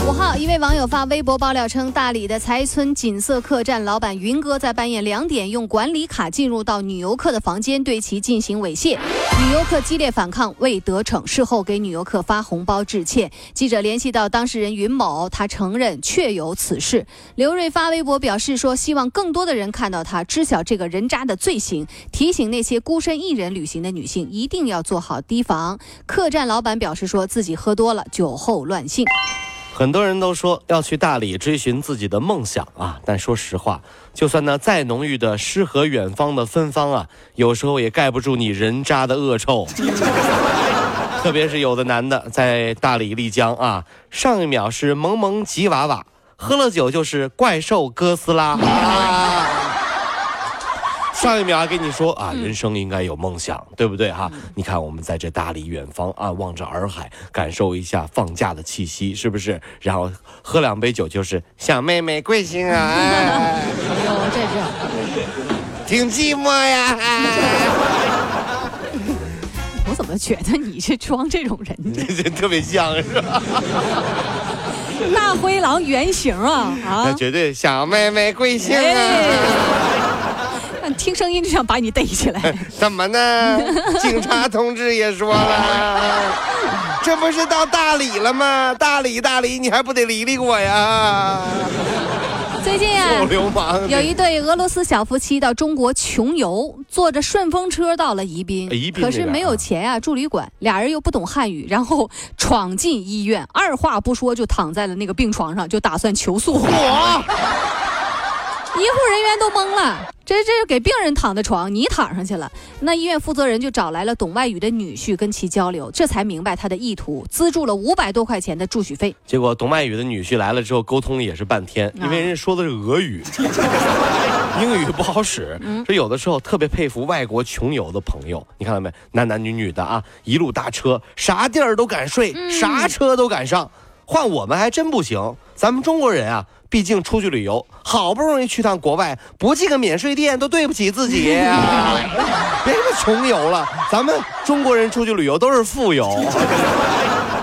五号，一位网友发微博爆料称，大理的财村锦瑟客栈老板云哥在半夜两点用管理卡进入到女游客的房间，对其进行猥亵。女游客激烈反抗未得逞，事后给女游客发红包致歉。记者联系到当事人云某，他承认确有此事。刘瑞发微博表示说，希望更多的人看到他，知晓这个人渣的罪行，提醒那些孤身一人旅行的女性一定要做好提防。客栈老板表示说自己喝多了，酒后乱性。很多人都说要去大理追寻自己的梦想啊，但说实话，就算那再浓郁的诗和远方的芬芳啊，有时候也盖不住你人渣的恶臭。特别是有的男的在大理丽江啊，上一秒是萌萌吉娃娃，喝了酒就是怪兽哥斯拉。上一秒还跟你说啊，人生应该有梦想，对不对哈？你看我们在这大理远方啊，望着洱海，感受一下放假的气息，是不是？然后喝两杯酒就是小妹妹贵姓啊？哎呦，这挺寂寞呀。我怎么觉得你是装这种人呢？这特别像是吧？大灰狼原型啊啊！那绝对小妹妹贵姓啊？哎听声音就想把你逮起来。怎么呢？警察同志也说了，这不是到大理了吗？大理大理，你还不得理理我呀？最近啊有一对俄罗斯小夫妻到中国穷游，坐着顺风车到了宜宾，宜宾可是没有钱啊，住旅馆，俩人又不懂汉语，然后闯进医院，二话不说就躺在了那个病床上，就打算求诉。我医护人员都懵了，这这是给病人躺的床，你躺上去了。那医院负责人就找来了懂外语的女婿跟其交流，这才明白他的意图，资助了五百多块钱的住宿费。结果懂外语的女婿来了之后，沟通也是半天，因为人家说的是俄语，英语不好使。这有的时候特别佩服外国穷游的朋友，你看到没？男男女女的啊，一路搭车，啥地儿都敢睡，啥车都敢上。换我们还真不行，咱们中国人啊，毕竟出去旅游，好不容易去趟国外，不进个免税店都对不起自己 啊、别说穷游了，咱们中国人出去旅游都是富游。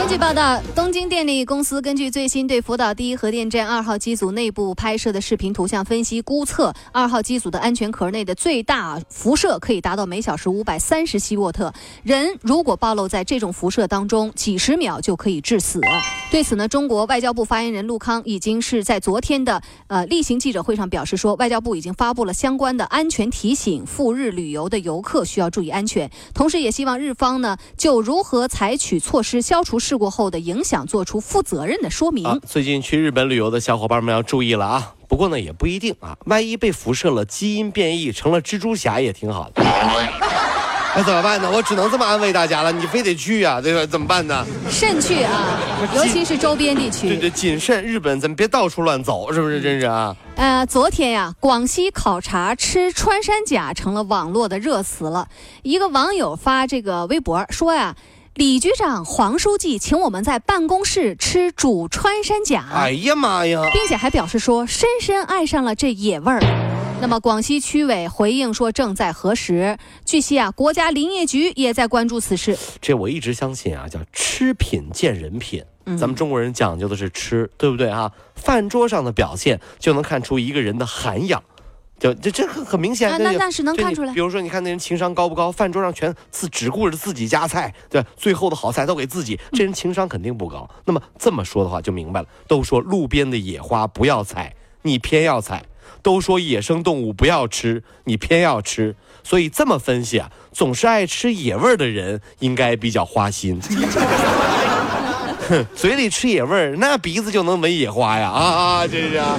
根据报道，东京电力公司根据最新对福岛第一核电站二号机组内部拍摄的视频图像分析估测，二号机组的安全壳内的最大辐射可以达到每小时五百三十希沃特。人如果暴露在这种辐射当中，几十秒就可以致死。对此呢，中国外交部发言人陆康已经是在昨天的呃例行记者会上表示说，外交部已经发布了相关的安全提醒，赴日旅游的游客需要注意安全，同时也希望日方呢就如何采取措施消除事故后的影响做出负责任的说明。啊，最近去日本旅游的小伙伴们要注意了啊！不过呢，也不一定啊，万一被辐射了，基因变异成了蜘蛛侠也挺好的。那怎么办呢？我只能这么安慰大家了，你非得去呀、对吧？怎么办呢？慎去啊，尤其是周边地区。对对，谨慎，日本咱们别到处乱走，是不是？真是啊！呃，昨天呀，广西考察吃穿山甲成了网络的热词了。一个网友发这个微博说呀。李局长、黄书记请我们在办公室吃煮穿山甲，哎呀妈呀！并且还表示说深深爱上了这野味儿。那么广西区委回应说正在核实。据悉啊，国家林业局也在关注此事。这我一直相信啊，叫吃品见人品。咱们中国人讲究的是吃，对不对啊？饭桌上的表现就能看出一个人的涵养。就这这很很明显，那那是能看出来比如说，你看那人情商高不高？饭桌上全自只顾着自己夹菜，对，最后的好菜都给自己，这人情商肯定不高。那么这么说的话就明白了。都说路边的野花不要采，你偏要采；都说野生动物不要吃，你偏要吃。所以这么分析啊，总是爱吃野味儿的人应该比较花心。哼，嘴里吃野味儿，那鼻子就能闻野花呀！啊啊，这是啊。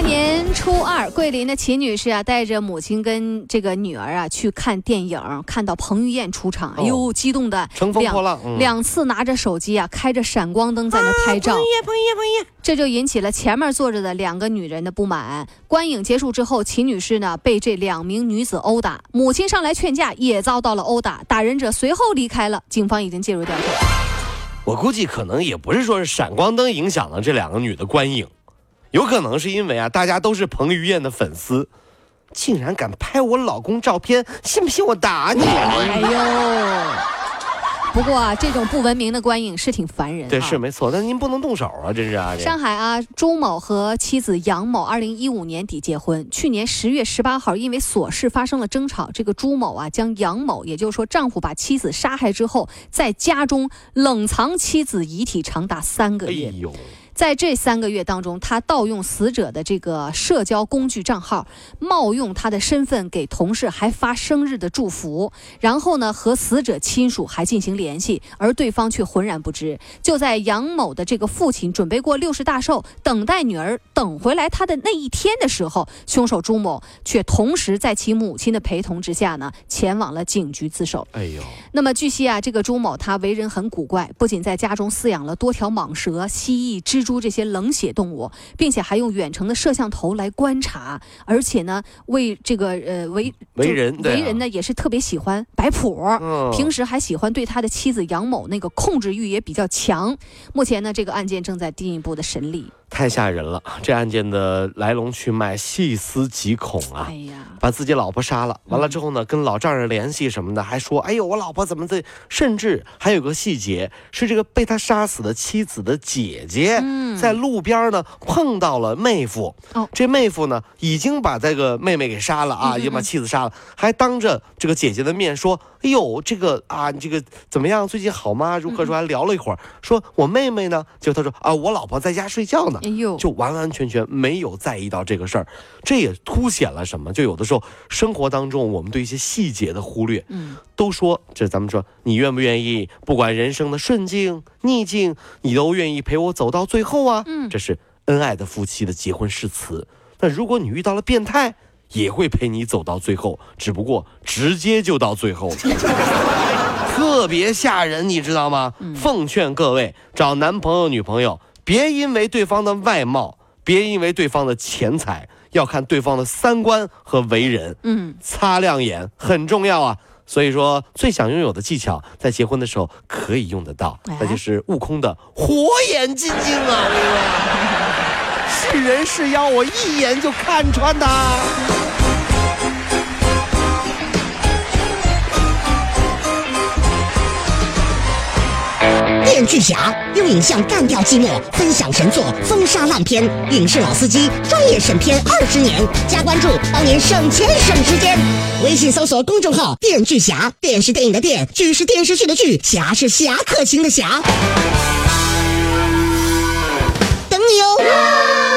大年初二，桂林的秦女士啊，带着母亲跟这个女儿啊去看电影，看到彭于晏出场，哎呦，激动的乘风破浪，两两次拿着手机啊，开着闪光灯在那拍照。彭于晏，彭于晏，彭于晏，这就引起了前面坐着的两个女人的不满。观影结束之后，秦女士呢被这两名女子殴打，母亲上来劝架，也遭到了殴打，打人者随后离开了，警方已经介入调查。我估计可能也不是说是闪光灯影响了这两个女的观影。有可能是因为啊，大家都是彭于晏的粉丝，竟然敢拍我老公照片，信不信我打你？哎呦！不过啊，这种不文明的观影是挺烦人。对，是没错，但您不能动手啊，真是啊。上海啊，朱某和妻子杨某二零一五年底结婚，去年十月十八号因为琐事发生了争吵，这个朱某啊将杨某，也就是说丈夫把妻子杀害之后，在家中冷藏妻子遗体长达三个月。哎呦！在这三个月当中，他盗用死者的这个社交工具账号，冒用他的身份给同事还发生日的祝福，然后呢和死者亲属还进行联系，而对方却浑然不知。就在杨某的这个父亲准备过六十大寿，等待女儿等回来他的那一天的时候，凶手朱某却同时在其母亲的陪同之下呢，前往了警局自首。哎呦，那么据悉啊，这个朱某他为人很古怪，不仅在家中饲养了多条蟒蛇、蜥蜴、蜘蛛。猪这些冷血动物，并且还用远程的摄像头来观察，而且呢，为这个呃为为人为人呢也是特别喜欢摆谱，平时还喜欢对他的妻子杨某那个控制欲也比较强。目前呢，这个案件正在进一步的审理。太吓人了！这案件的来龙去脉细思极恐啊！哎呀，把自己老婆杀了，完了之后呢，跟老丈人联系什么的，还说：“哎呦，我老婆怎么的？”甚至还有个细节是，这个被他杀死的妻子的姐姐，在路边呢碰到了妹夫。哦，这妹夫呢已经把这个妹妹给杀了啊，已经把妻子杀了，还当着这个姐姐的面说：“哎呦，这个啊，你这个怎么样？最近好吗？如何如何聊了一会儿，说我妹妹呢，就他说啊，我老婆在家睡觉呢。哎呦，就完完全全没有在意到这个事儿，这也凸显了什么？就有的时候生活当中我们对一些细节的忽略，嗯，都说这咱们说你愿不愿意？不管人生的顺境逆境，你都愿意陪我走到最后啊？嗯，这是恩爱的夫妻的结婚誓词。那如果你遇到了变态，也会陪你走到最后，只不过直接就到最后了，特别吓人，你知道吗？奉劝各位找男朋友女朋友。别因为对方的外貌，别因为对方的钱财，要看对方的三观和为人。嗯，擦亮眼很重要啊。所以说，最想拥有的技巧，在结婚的时候可以用得到，那就是悟空的火眼金睛啊！是人是妖，我一眼就看穿他。电锯侠用影像干掉寂寞，分享神作，封杀烂片。影视老司机，专业审片二十年，加关注，帮您省钱省时间。微信搜索公众号“电锯侠”，电视电影的电，剧是电视剧的剧，侠是侠客行的侠。等你哦。